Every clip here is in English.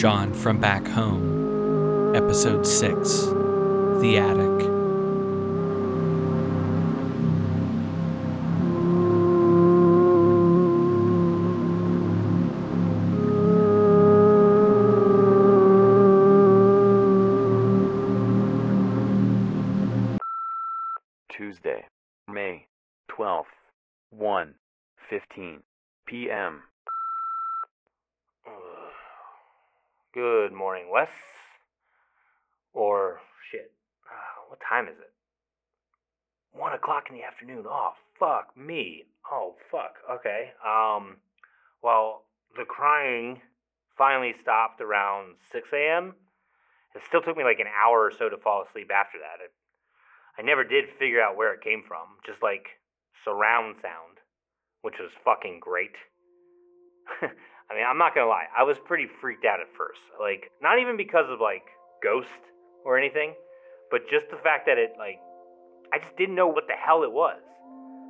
John from Back Home, Episode 6 The Attic. Tuesday, May 12th, 1 15 p.m. Good morning, Wes. Or, shit, uh, what time is it? One o'clock in the afternoon. Oh, fuck me. Oh, fuck. Okay. Um, well, the crying finally stopped around 6 a.m. It still took me like an hour or so to fall asleep after that. It, I never did figure out where it came from, just like surround sound, which was fucking great. I mean, I'm not gonna lie, I was pretty freaked out at first. Like, not even because of like ghost or anything, but just the fact that it like I just didn't know what the hell it was.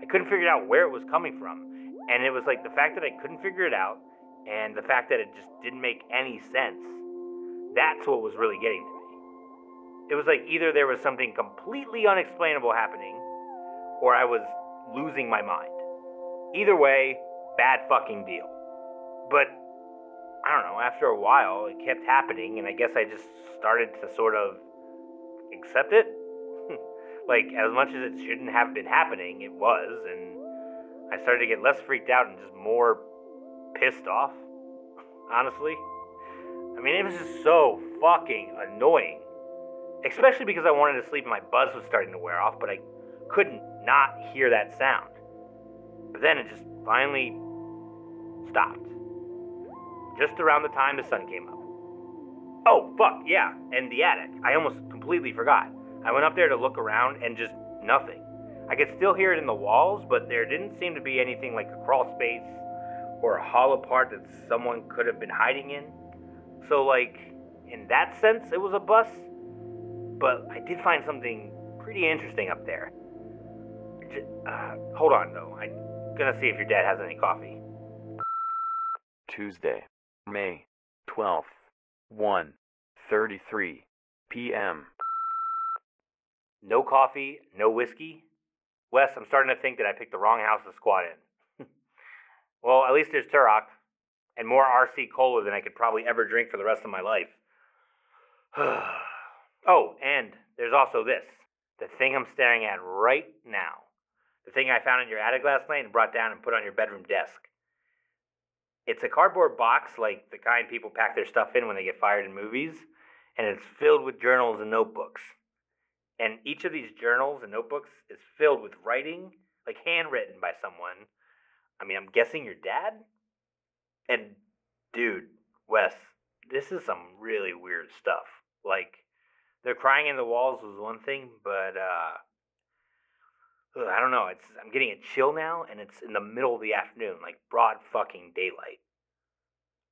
I couldn't figure out where it was coming from. And it was like the fact that I couldn't figure it out and the fact that it just didn't make any sense. That's what was really getting to me. It was like either there was something completely unexplainable happening or I was losing my mind. Either way, bad fucking deal. But I don't know, after a while it kept happening and I guess I just started to sort of accept it. like as much as it shouldn't have been happening, it was and I started to get less freaked out and just more pissed off, honestly. I mean, it was just so fucking annoying. Especially because I wanted to sleep and my buzz was starting to wear off, but I couldn't not hear that sound. But then it just finally stopped. Just around the time the sun came up. Oh, fuck, yeah, and the attic. I almost completely forgot. I went up there to look around and just nothing. I could still hear it in the walls, but there didn't seem to be anything like a crawl space or a hollow part that someone could have been hiding in. So, like, in that sense, it was a bus. But I did find something pretty interesting up there. Uh, hold on, though. I'm gonna see if your dad has any coffee. Tuesday, May 12th, 1 33 p.m. No coffee, no whiskey. Wes, I'm starting to think that I picked the wrong house to squat in. well, at least there's Turok and more RC cola than I could probably ever drink for the rest of my life. oh, and there's also this the thing I'm staring at right now. The thing I found in your attic last night and brought down and put on your bedroom desk. It's a cardboard box like the kind people pack their stuff in when they get fired in movies, and it's filled with journals and notebooks. And each of these journals and notebooks is filled with writing, like handwritten by someone. I mean, I'm guessing your dad? And dude, Wes, this is some really weird stuff. Like, the crying in the walls was one thing, but uh ugh, I don't know. It's I'm getting a chill now, and it's in the middle of the afternoon, like broad fucking daylight.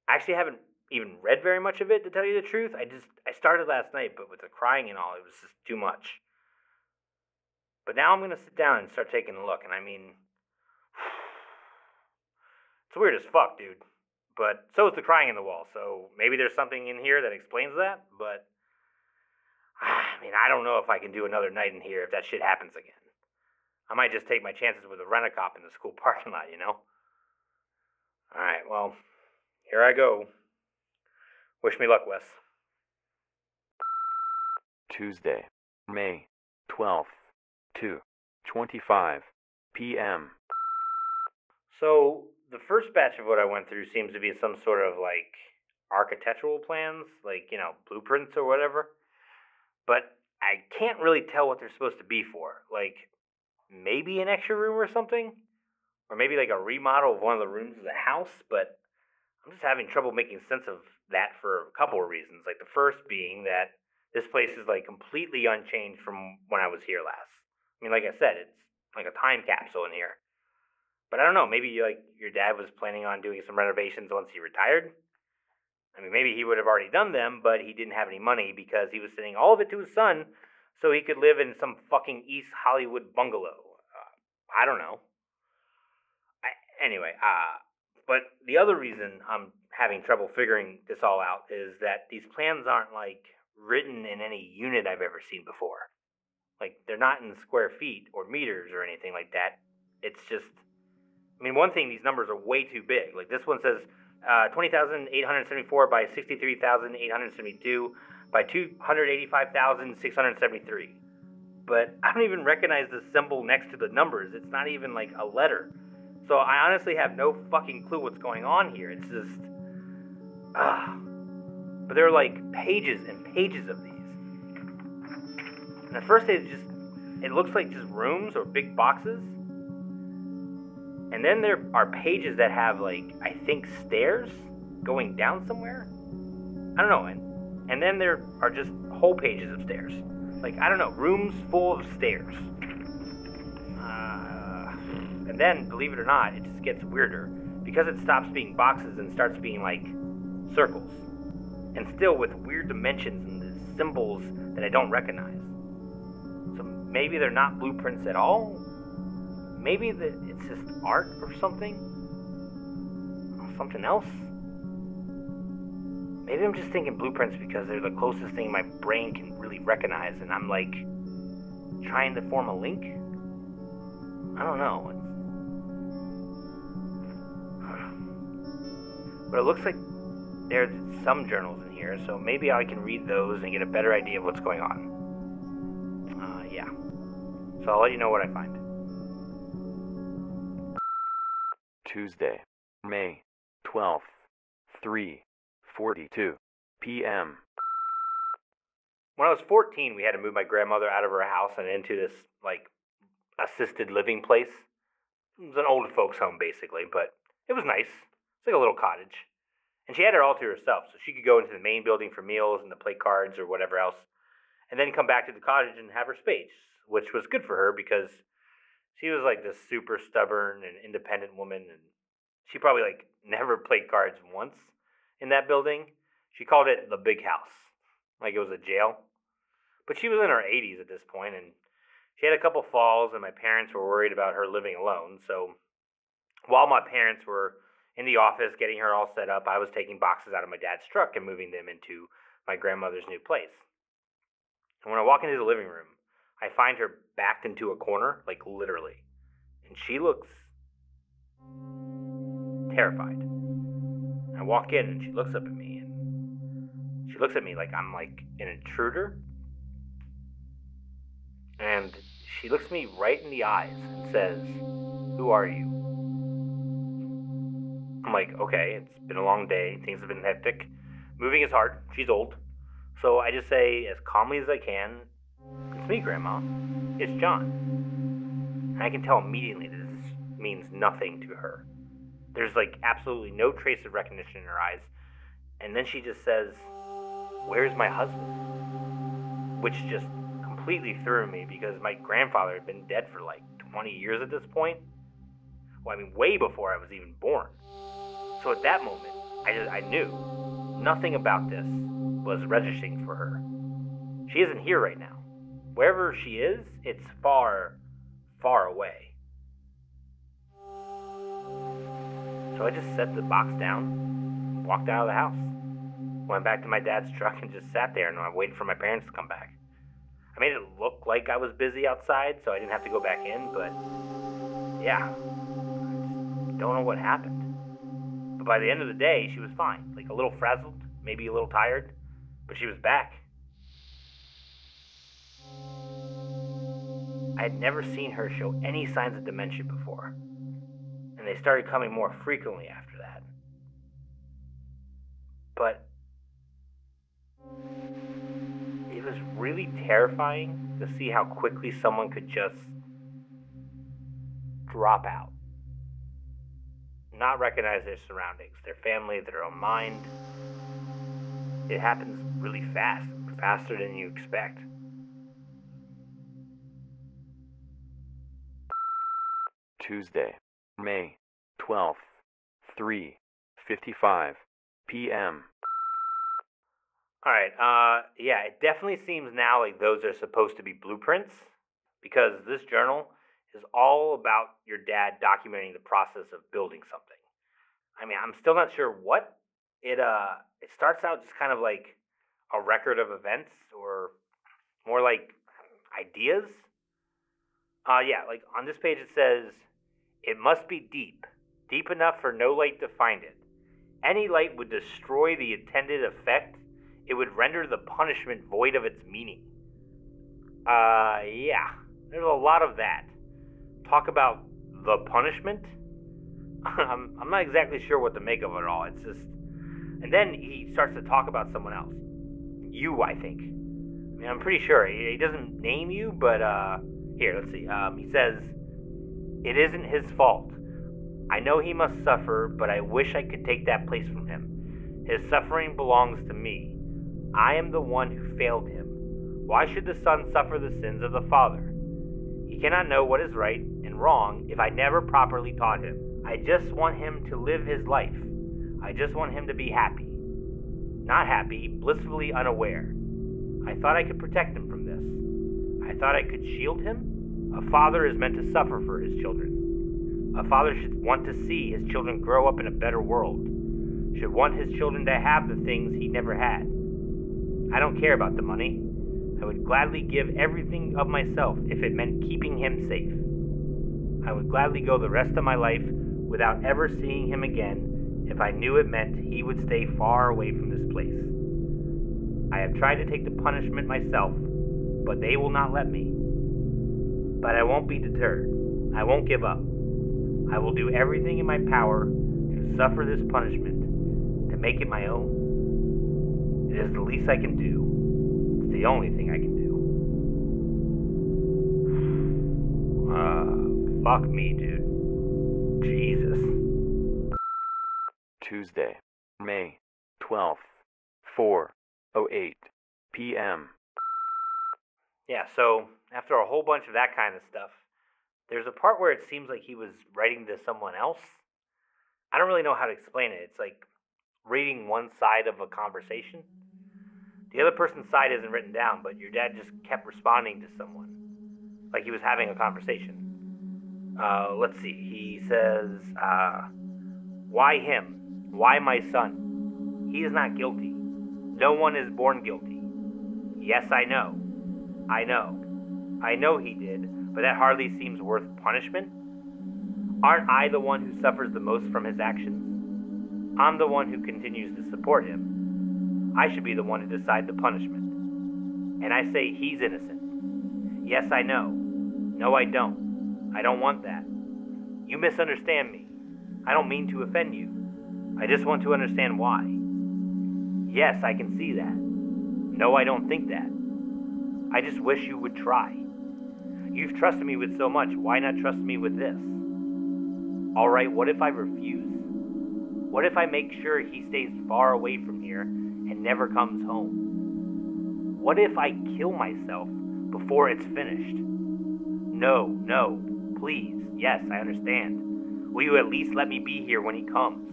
I actually haven't even read very much of it to tell you the truth. I just I started last night, but with the crying and all, it was just too much. But now I'm gonna sit down and start taking a look, and I mean, it's weird as fuck, dude. But so is the crying in the wall. So maybe there's something in here that explains that. But I mean, I don't know if I can do another night in here if that shit happens again. I might just take my chances with a rent a cop in the school parking lot, you know? Alright, well, here I go. Wish me luck, Wes. Tuesday, May 12th, 2 25 p.m. So, the first batch of what I went through seems to be some sort of like architectural plans, like, you know, blueprints or whatever. But I can't really tell what they're supposed to be for. Like, maybe an extra room or something? Or maybe like a remodel of one of the rooms of the house, but I'm just having trouble making sense of that for a couple of reasons. Like the first being that this place is like completely unchanged from when I was here last. I mean, like I said, it's like a time capsule in here. But I don't know, maybe like your dad was planning on doing some renovations once he retired. I mean, maybe he would have already done them, but he didn't have any money because he was sending all of it to his son so he could live in some fucking East Hollywood bungalow. Uh, I don't know. I, anyway, uh, but the other reason I'm having trouble figuring this all out is that these plans aren't like written in any unit I've ever seen before. Like they're not in square feet or meters or anything like that. It's just, I mean, one thing these numbers are way too big. Like this one says uh, 20,874 by 63,872 by 285,673. But I don't even recognize the symbol next to the numbers. It's not even like a letter. So I honestly have no fucking clue what's going on here. It's just. Ah. But there are like pages and pages of these. And at first it just. It looks like just rooms or big boxes. And then there are pages that have like I think stairs going down somewhere. I don't know. And and then there are just whole pages of stairs. Like I don't know, rooms full of stairs. Uh, and then, believe it or not, it just gets weirder because it stops being boxes and starts being like circles, and still with weird dimensions and the symbols that I don't recognize. So maybe they're not blueprints at all. Maybe that it's just art or something. Something else. Maybe I'm just thinking blueprints because they're the closest thing my brain can really recognize, and I'm like trying to form a link. I don't know. But it looks like there's some journals in here, so maybe I can read those and get a better idea of what's going on. Uh, yeah. So I'll let you know what I find. Tuesday, May 12th, 3:42 p.m. When I was 14, we had to move my grandmother out of her house and into this like assisted living place. It was an old folks' home basically, but it was nice. It's like a little cottage. And she had it all to herself, so she could go into the main building for meals and to play cards or whatever else, and then come back to the cottage and have her space, which was good for her because she was like this super stubborn and independent woman, and she probably like never played cards once in that building. She called it the big house, like it was a jail. But she was in her 80s at this point, and she had a couple falls, and my parents were worried about her living alone. So while my parents were in the office getting her all set up, I was taking boxes out of my dad's truck and moving them into my grandmother's new place. And when I walk into the living room, I find her backed into a corner, like literally. And she looks terrified. I walk in and she looks up at me and she looks at me like I'm like an intruder. And she looks me right in the eyes and says, Who are you? I'm like, okay, it's been a long day. Things have been hectic. Moving is hard. She's old. So I just say, as calmly as I can, It's me, Grandma. It's John. And I can tell immediately that this means nothing to her. There's like absolutely no trace of recognition in her eyes. And then she just says, Where's my husband? Which just completely threw me because my grandfather had been dead for like 20 years at this point. Well, I mean, way before I was even born. So at that moment, I, just, I knew nothing about this was registering for her. She isn't here right now. Wherever she is, it's far, far away. So I just set the box down, walked out of the house, went back to my dad's truck, and just sat there and I waited for my parents to come back. I made it look like I was busy outside, so I didn't have to go back in, but yeah, I just don't know what happened. But by the end of the day, she was fine. Like a little frazzled, maybe a little tired, but she was back. I had never seen her show any signs of dementia before, they started coming more frequently after that. But it was really terrifying to see how quickly someone could just drop out not recognize their surroundings, their family, their own mind. It happens really fast, faster than you expect. Tuesday, May 12th, 3:55 p.m. All right. Uh, yeah, it definitely seems now like those are supposed to be blueprints because this journal is all about your dad documenting the process of building something. I mean, I'm still not sure what It uh it starts out just kind of like a record of events or more like ideas. Uh yeah, like on this page it says it must be deep, deep enough for no light to find it. Any light would destroy the intended effect. It would render the punishment void of its meaning. Uh yeah, there's a lot of that. Talk about the punishment? I'm, I'm not exactly sure what to make of it all. It's just. And then he starts to talk about someone else. You, I think. I mean, I'm pretty sure. He, he doesn't name you, but, uh. Here, let's see. Um, he says, It isn't his fault. I know he must suffer, but I wish I could take that place from him. His suffering belongs to me. I am the one who failed him. Why should the son suffer the sins of the father? He cannot know what is right and wrong if I never properly taught him. I just want him to live his life. I just want him to be happy. Not happy, blissfully unaware. I thought I could protect him from this. I thought I could shield him. A father is meant to suffer for his children. A father should want to see his children grow up in a better world, should want his children to have the things he never had. I don't care about the money. I would gladly give everything of myself if it meant keeping him safe. I would gladly go the rest of my life without ever seeing him again if I knew it meant he would stay far away from this place. I have tried to take the punishment myself, but they will not let me. But I won't be deterred. I won't give up. I will do everything in my power to suffer this punishment, to make it my own. It is the least I can do. It's the only thing I can do. Uh, fuck me, dude. Jesus. Tuesday, May 12th, 4:08 p.m. Yeah, so after a whole bunch of that kind of stuff, there's a part where it seems like he was writing to someone else. I don't really know how to explain it. It's like reading one side of a conversation. The other person's side isn't written down, but your dad just kept responding to someone. Like he was having a conversation. Uh, let's see. He says, uh, Why him? Why my son? He is not guilty. No one is born guilty. Yes, I know. I know. I know he did, but that hardly seems worth punishment. Aren't I the one who suffers the most from his actions? I'm the one who continues to support him. I should be the one to decide the punishment. And I say he's innocent. Yes, I know. No, I don't. I don't want that. You misunderstand me. I don't mean to offend you. I just want to understand why. Yes, I can see that. No, I don't think that. I just wish you would try. You've trusted me with so much, why not trust me with this? Alright, what if I refuse? What if I make sure he stays far away from here and never comes home? What if I kill myself before it's finished? No, no, please, yes, I understand. Will you at least let me be here when he comes?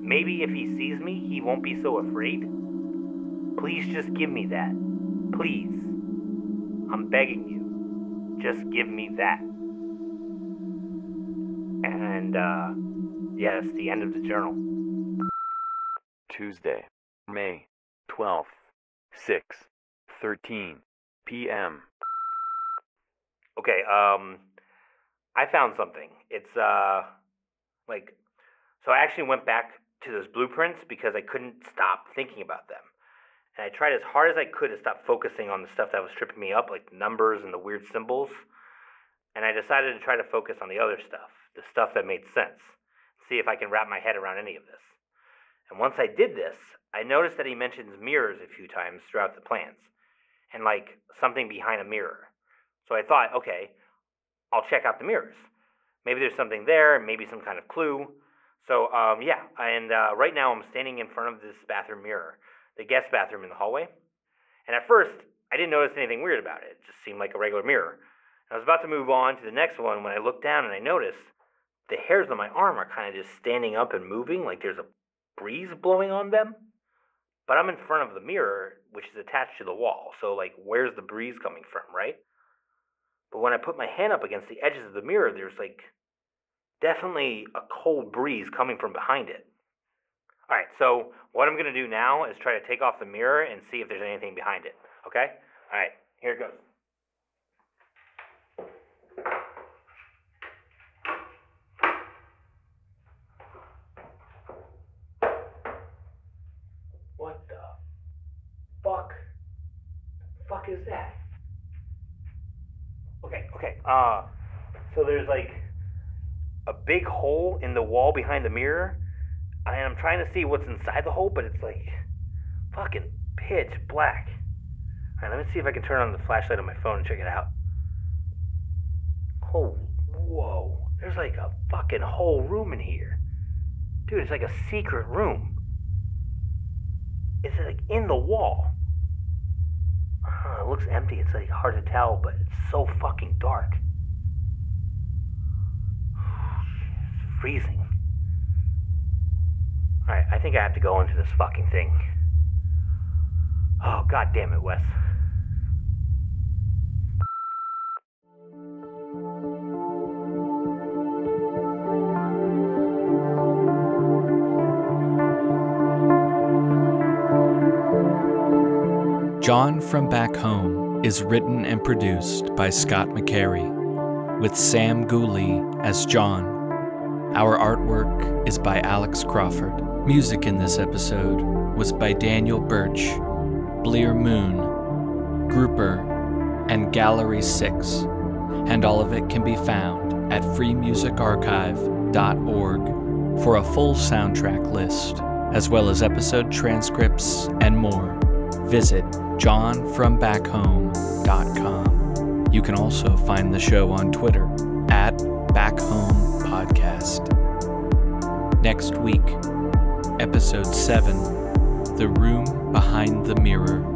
Maybe if he sees me, he won't be so afraid? Please just give me that. Please. I'm begging you. Just give me that. And, uh, yeah, that's the end of the journal. Tuesday, May 12th, 6:13 p.m. Okay, um, I found something. It's, uh, like, so I actually went back to those blueprints because I couldn't stop thinking about them. And I tried as hard as I could to stop focusing on the stuff that was tripping me up, like the numbers and the weird symbols. And I decided to try to focus on the other stuff, the stuff that made sense, see if I can wrap my head around any of this. And once I did this, I noticed that he mentions mirrors a few times throughout the plans, and like something behind a mirror. So I thought, okay, I'll check out the mirrors. Maybe there's something there, maybe some kind of clue. So um, yeah, and uh, right now I'm standing in front of this bathroom mirror, the guest bathroom in the hallway. And at first, I didn't notice anything weird about it. It just seemed like a regular mirror. I was about to move on to the next one when I looked down and I noticed the hairs on my arm are kind of just standing up and moving, like there's a breeze blowing on them. But I'm in front of the mirror, which is attached to the wall. So, like, where's the breeze coming from, right? But when I put my hand up against the edges of the mirror, there's like definitely a cold breeze coming from behind it. All right, so what I'm going to do now is try to take off the mirror and see if there's anything behind it. Okay? All right, here it goes. What the fuck? Fuck is that? Okay, okay. Uh, so there's like a big hole in the wall behind the mirror, and I'm trying to see what's inside the hole, but it's like fucking pitch black. All right, let me see if I can turn on the flashlight on my phone and check it out. Oh, whoa! There's like a fucking whole room in here, dude. It's like a secret room. It's like in the wall. Huh, it looks empty. It's like hard to tell, but it's so fucking dark. It's freezing. Alright, I think I have to go into this fucking thing. Oh, god damn it, Wes. John from Back Home is written and produced by Scott McCarrey, with Sam Gooley as John. Our artwork is by Alex Crawford. Music in this episode was by Daniel Birch, Blear Moon, Grouper, and Gallery 6, and all of it can be found at freemusicarchive.org for a full soundtrack list, as well as episode transcripts and more. Visit johnfrombackhome.com. You can also find the show on Twitter at Back Home Podcast. Next week, Episode 7 The Room Behind the Mirror.